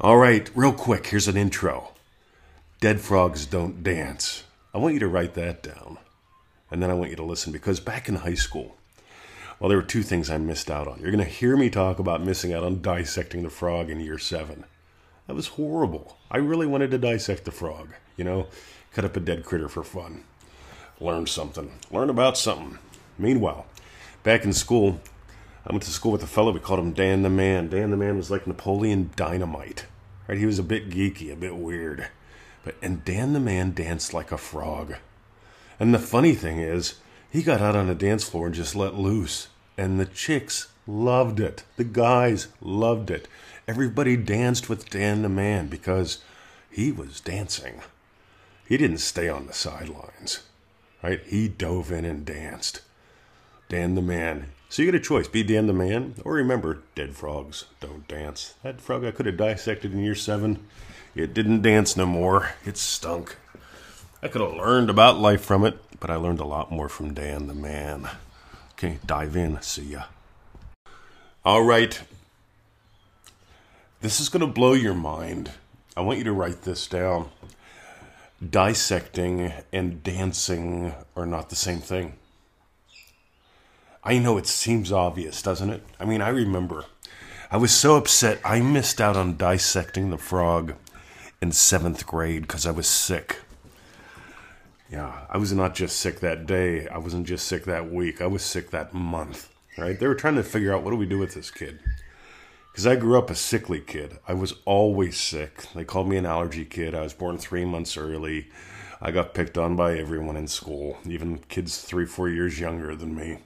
All right, real quick, here's an intro. Dead frogs don't dance. I want you to write that down. And then I want you to listen because back in high school, well, there were two things I missed out on. You're going to hear me talk about missing out on dissecting the frog in year seven. That was horrible. I really wanted to dissect the frog, you know, cut up a dead critter for fun. Learn something, learn about something. Meanwhile, back in school, I went to school with a fellow, we called him Dan the Man. Dan the Man was like Napoleon Dynamite. Right? He was a bit geeky, a bit weird. But and Dan the Man danced like a frog. And the funny thing is, he got out on the dance floor and just let loose. And the chicks loved it. The guys loved it. Everybody danced with Dan the Man because he was dancing. He didn't stay on the sidelines. Right? He dove in and danced. Dan the Man. So you get a choice be Dan the Man, or remember, dead frogs don't dance. That frog I could have dissected in year seven, it didn't dance no more. It stunk. I could have learned about life from it, but I learned a lot more from Dan the Man. Okay, dive in. See ya. All right. This is going to blow your mind. I want you to write this down. Dissecting and dancing are not the same thing. I know it seems obvious, doesn't it? I mean, I remember I was so upset I missed out on dissecting the frog in seventh grade because I was sick. Yeah, I was not just sick that day. I wasn't just sick that week. I was sick that month, right? They were trying to figure out what do we do with this kid? Because I grew up a sickly kid. I was always sick. They called me an allergy kid. I was born three months early. I got picked on by everyone in school, even kids three, four years younger than me.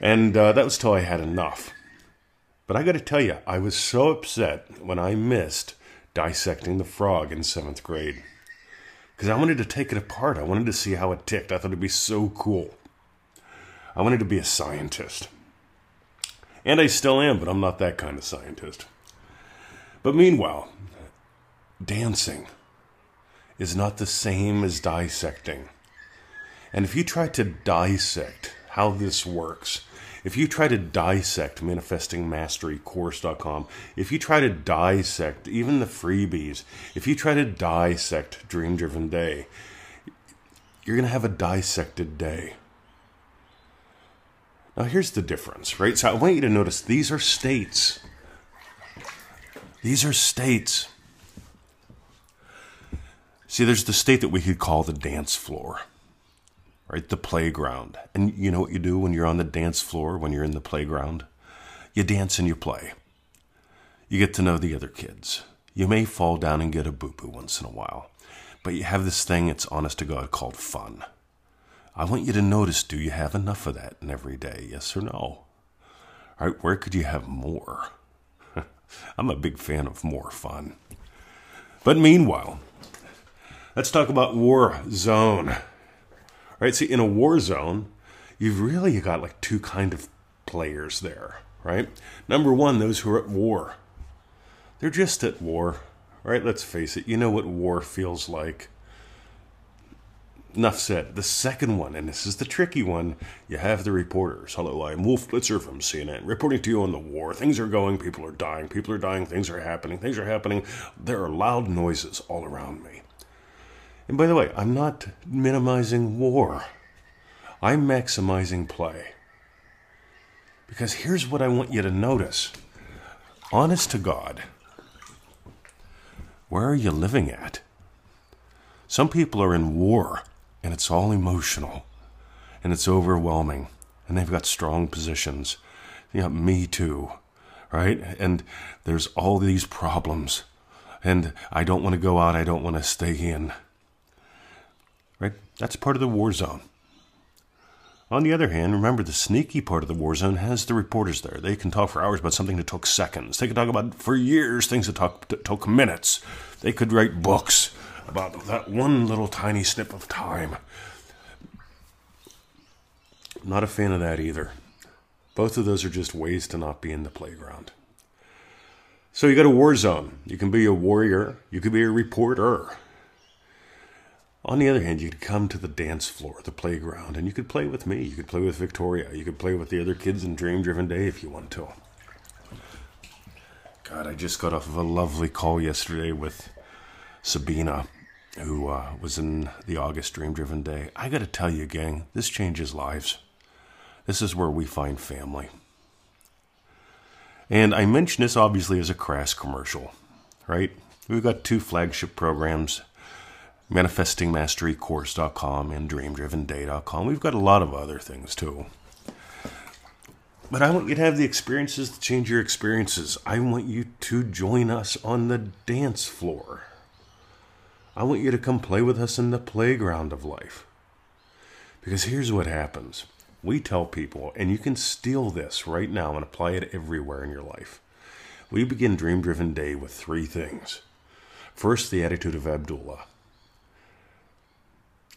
And uh, that was till I had enough. But I got to tell you, I was so upset when I missed dissecting the frog in seventh grade. Because I wanted to take it apart. I wanted to see how it ticked. I thought it'd be so cool. I wanted to be a scientist. And I still am, but I'm not that kind of scientist. But meanwhile, dancing is not the same as dissecting. And if you try to dissect how this works, if you try to dissect manifestingmasterycourse.com, if you try to dissect even the freebies, if you try to dissect Dream Driven Day, you're going to have a dissected day. Now, here's the difference, right? So, I want you to notice these are states. These are states. See, there's the state that we could call the dance floor right? The playground. And you know what you do when you're on the dance floor, when you're in the playground? You dance and you play. You get to know the other kids. You may fall down and get a boo boo once in a while, but you have this thing, it's honest to God, called fun. I want you to notice do you have enough of that in every day? Yes or no? All right, where could you have more? I'm a big fan of more fun. But meanwhile, let's talk about War Zone right? See, in a war zone, you've really got like two kind of players there, right? Number one, those who are at war. They're just at war, right? Let's face it. You know what war feels like. Enough said. The second one, and this is the tricky one, you have the reporters. Hello, I'm Wolf Blitzer from CNN, reporting to you on the war. Things are going, people are dying, people are dying, things are happening, things are happening. There are loud noises all around me. And by the way, I'm not minimizing war, I'm maximizing play. Because here's what I want you to notice honest to God, where are you living at? Some people are in war and it's all emotional and it's overwhelming and they've got strong positions. Yeah, me too, right? And there's all these problems and I don't want to go out, I don't want to stay in right? That's part of the war zone. On the other hand, remember the sneaky part of the war zone has the reporters there. They can talk for hours about something that took seconds. They can talk about for years things that, talk, took minutes. They could write books about that one little tiny snip of time. Not a fan of that either. Both of those are just ways to not be in the playground. So you got a war zone. You can be a warrior. You could be a reporter. On the other hand, you could come to the dance floor, the playground, and you could play with me. You could play with Victoria. You could play with the other kids in Dream Driven Day if you want to. God, I just got off of a lovely call yesterday with Sabina, who uh, was in the August Dream Driven Day. I got to tell you, gang, this changes lives. This is where we find family. And I mention this obviously as a crass commercial, right? We've got two flagship programs, manifestingmasterycourse.com and dreamdrivenday.com. We've got a lot of other things too. But I want you to have the experiences to change your experiences. I want you to join us on the dance floor. I want you to come play with us in the playground of life. Because here's what happens we tell people, and you can steal this right now and apply it everywhere in your life. We begin Dream Driven Day with three things. First, the attitude of Abdullah.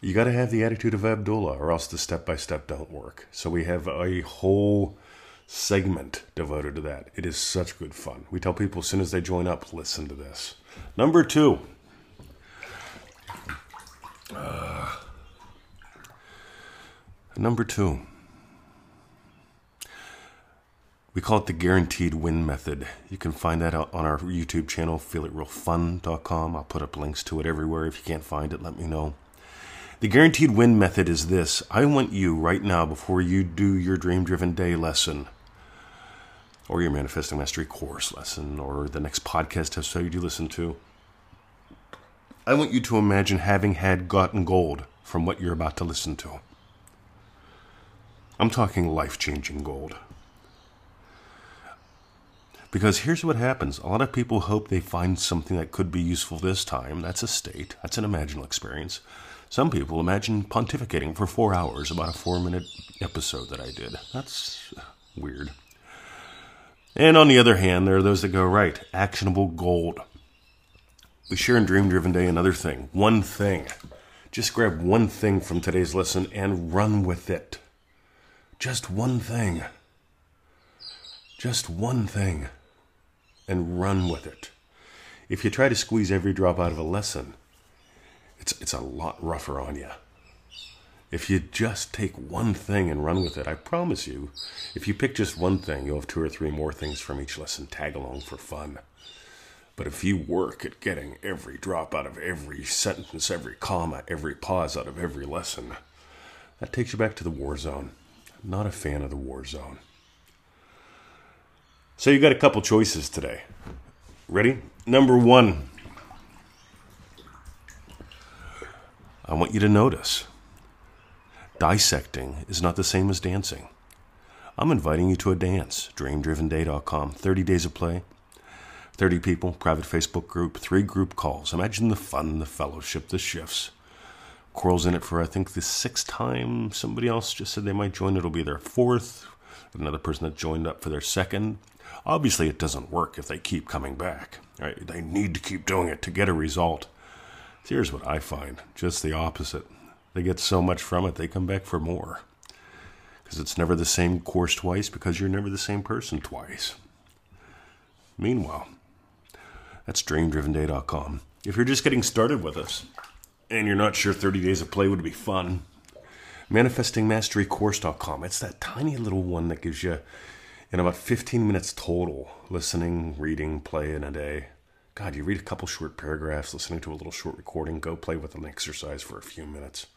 You got to have the attitude of Abdullah, or else the step by step don't work. So we have a whole segment devoted to that. It is such good fun. We tell people as soon as they join up, listen to this. Number two. Uh, number two. We call it the guaranteed win method. You can find that on our YouTube channel, feelitrealfun.com. I'll put up links to it everywhere. If you can't find it, let me know. The guaranteed win method is this I want you right now, before you do your dream driven day lesson, or your manifesting mastery course lesson, or the next podcast episode you listen to, I want you to imagine having had gotten gold from what you're about to listen to. I'm talking life changing gold. Because here's what happens a lot of people hope they find something that could be useful this time. That's a state, that's an imaginal experience. Some people imagine pontificating for four hours about a four minute episode that I did. That's weird. And on the other hand, there are those that go, right, actionable gold. We share in Dream Driven Day another thing, one thing. Just grab one thing from today's lesson and run with it. Just one thing. Just one thing and run with it. If you try to squeeze every drop out of a lesson, it's, it's a lot rougher on you. If you just take one thing and run with it, I promise you, if you pick just one thing, you'll have two or three more things from each lesson tag along for fun. But if you work at getting every drop out of every sentence, every comma, every pause out of every lesson, that takes you back to the war zone. not a fan of the war zone. So you got a couple choices today. Ready? Number one. I want you to notice dissecting is not the same as dancing. I'm inviting you to a dance, dreamdrivenday.com, 30 days of play, 30 people, private Facebook group, three group calls. Imagine the fun, the fellowship, the shifts. Coral's in it for, I think, the sixth time. Somebody else just said they might join. It'll be their fourth. Another person that joined up for their second. Obviously, it doesn't work if they keep coming back. Right? They need to keep doing it to get a result. Here's what I find just the opposite. They get so much from it, they come back for more. Because it's never the same course twice, because you're never the same person twice. Meanwhile, that's dreamdrivenday.com. If you're just getting started with us and you're not sure 30 days of play would be fun, manifestingmasterycourse.com. It's that tiny little one that gives you in about 15 minutes total, listening, reading, play in a day. God, you read a couple short paragraphs, listening to a little short recording, go play with an exercise for a few minutes.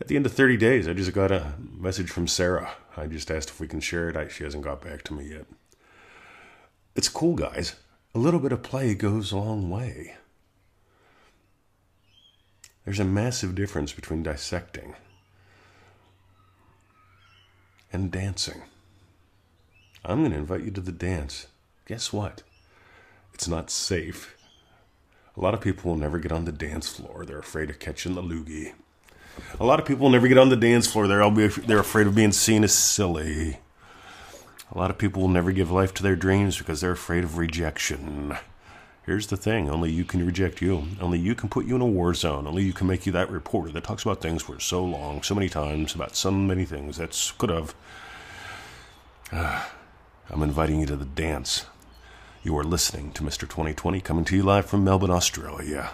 At the end of 30 days, I just got a message from Sarah. I just asked if we can share it. I, she hasn't got back to me yet. It's cool, guys. A little bit of play goes a long way. There's a massive difference between dissecting and dancing. I'm going to invite you to the dance. Guess what? It's not safe. A lot of people will never get on the dance floor. They're afraid of catching the loogie. A lot of people will never get on the dance floor. They're, be, they're afraid of being seen as silly. A lot of people will never give life to their dreams because they're afraid of rejection. Here's the thing only you can reject you. Only you can put you in a war zone. Only you can make you that reporter that talks about things for so long, so many times, about so many things that's could have. Uh, I'm inviting you to the dance. You are listening to Mr. 2020 coming to you live from Melbourne, Australia.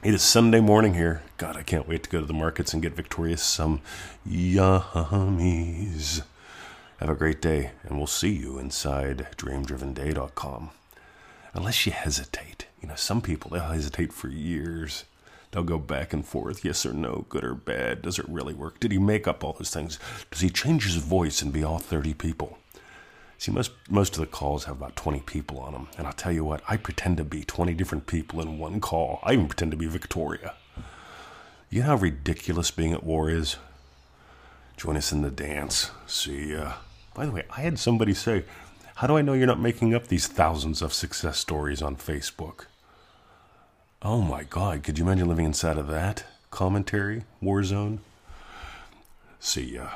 It is Sunday morning here. God, I can't wait to go to the markets and get Victorious some yummies. Have a great day, and we'll see you inside dreamdrivenday.com. Unless you hesitate. You know, some people, they'll hesitate for years. They'll go back and forth, yes or no, good or bad. Does it really work? Did he make up all those things? Does he change his voice and be all 30 people? See, most, most of the calls have about 20 people on them. And I'll tell you what, I pretend to be 20 different people in one call. I even pretend to be Victoria. You know how ridiculous being at war is? Join us in the dance. See ya. By the way, I had somebody say, How do I know you're not making up these thousands of success stories on Facebook? Oh my God, could you imagine living inside of that commentary war zone? See ya.